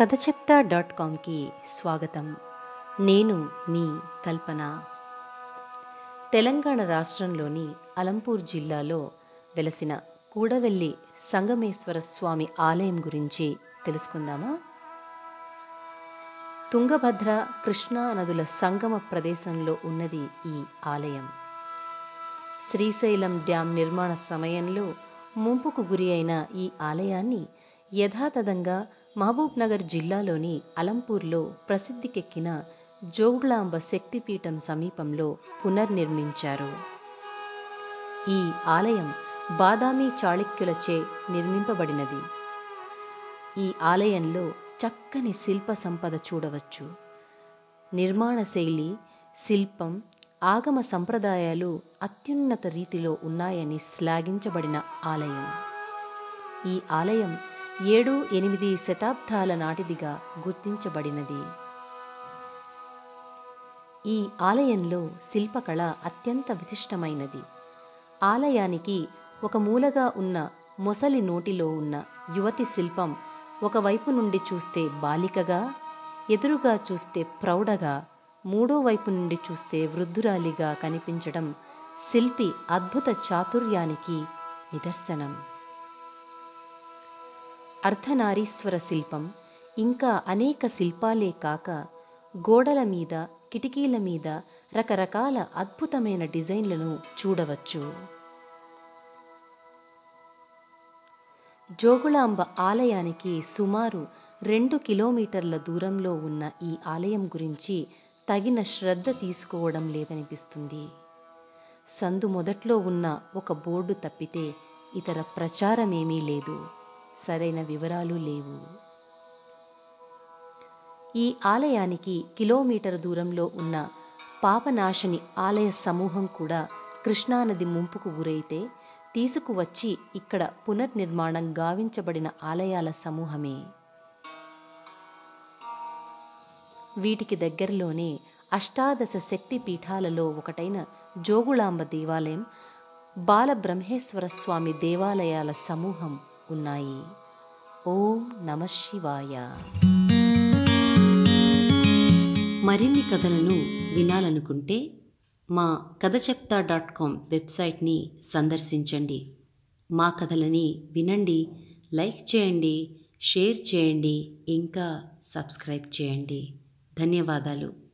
కథ చెప్తా డాట్ కామ్కి స్వాగతం. నేను మీ కల్పన. తెలంగాణ రాష్ట్రంలోని అలంపూర్ జిల్లాలో వెలసిన కూడవెల్లి సంగమేశ్వర స్వామి ఆలయం గురించి తెలుసుకుందామా? తుంగభద్ర కృష్ణా నదుల సంగమ ప్రదేశంలో ఉన్నది ఈ ఆలయం. శ్రీశైలం డ్యాం నిర్మాణ సమయంలో ముంపుకు గురి అయిన ఈ ఆలయాన్ని యథాతథంగా మహబూబ్ నగర్ జిల్లాలోని అలంపూర్లో ప్రసిద్ధికెక్కిన జోగులాంబ శక్తిపీఠం సమీపంలో పునర్నిర్మించారు. ఈ ఆలయం బాదామి చాళుక్యులచే నిర్మింపబడినది. ఈ ఆలయంలో చక్కని శిల్ప సంపద చూడవచ్చు. నిర్మాణ శైలి శిల్పం ఆగమ సంప్రదాయాలు అత్యున్నత రీతిలో ఉన్నాయని శ్లాఘించబడిన ఆలయం. ఈ ఆలయం ఏడు ఎనిమిది శతాబ్దాల నాటిదిగా గుర్తించబడినది. ఈ ఆలయంలో శిల్పకళ అత్యంత విశిష్టమైనది. ఆలయానికి ఒక మూలగా ఉన్న మొసలి నోటిలో ఉన్న యువతి శిల్పం ఒకవైపు నుండి చూస్తే బాలికగా ఎదురుగా చూస్తే ప్రౌఢగా మూడో వైపు నుండి చూస్తే వృద్ధురాలిగా కనిపించడం శిల్పి అద్భుత చాతుర్యానికి నిదర్శనం. అర్ధనారీశ్వర శిల్పం ఇంకా అనేక శిల్పాలే కాక గోడల మీద కిటికీల మీద రకరకాల అద్భుతమైన డిజైన్లను చూడవచ్చు. జోగులాంబ ఆలయానికి సుమారు రెండు కిలోమీటర్ల దూరంలో ఉన్న ఈ ఆలయం గురించి తగిన శ్రద్ధ తీసుకోవడం లేదనిపిస్తుంది. సందు మొదట్లో ఉన్న ఒక బోర్డు తప్పితే ఇతర ప్రచారమేమీ లేదు. సరైన వివరాలు లేవు. ఈ ఆలయానికి కిలోమీటర్ దూరంలో ఉన్న పాపనాశని ఆలయ సమూహం కూడా కృష్ణానది ముంపుకు గురైతే తీసుకువచ్చి ఇక్కడ పునర్నిర్మాణం గావించబడిన ఆలయాల సమూహమే. వీటికి దగ్గరలోనే అష్టాదశ శక్తి పీఠాలలో ఒకటైన జోగుళాంబ దేవాలయం బాలబ్రహ్మేశ్వర స్వామి దేవాలయాల సమూహం ఉన్నాయి ఓం నమ శివాయ. మరిన్ని కథలను వినాలనుకుంటే మా కథ చెప్తా డాట్ కామ్ వెబ్సైట్ని సందర్శించండి. మా కథలని వినండి లైక్ చేయండి షేర్ చేయండి ఇంకా సబ్స్క్రైబ్ చేయండి. ధన్యవాదాలు.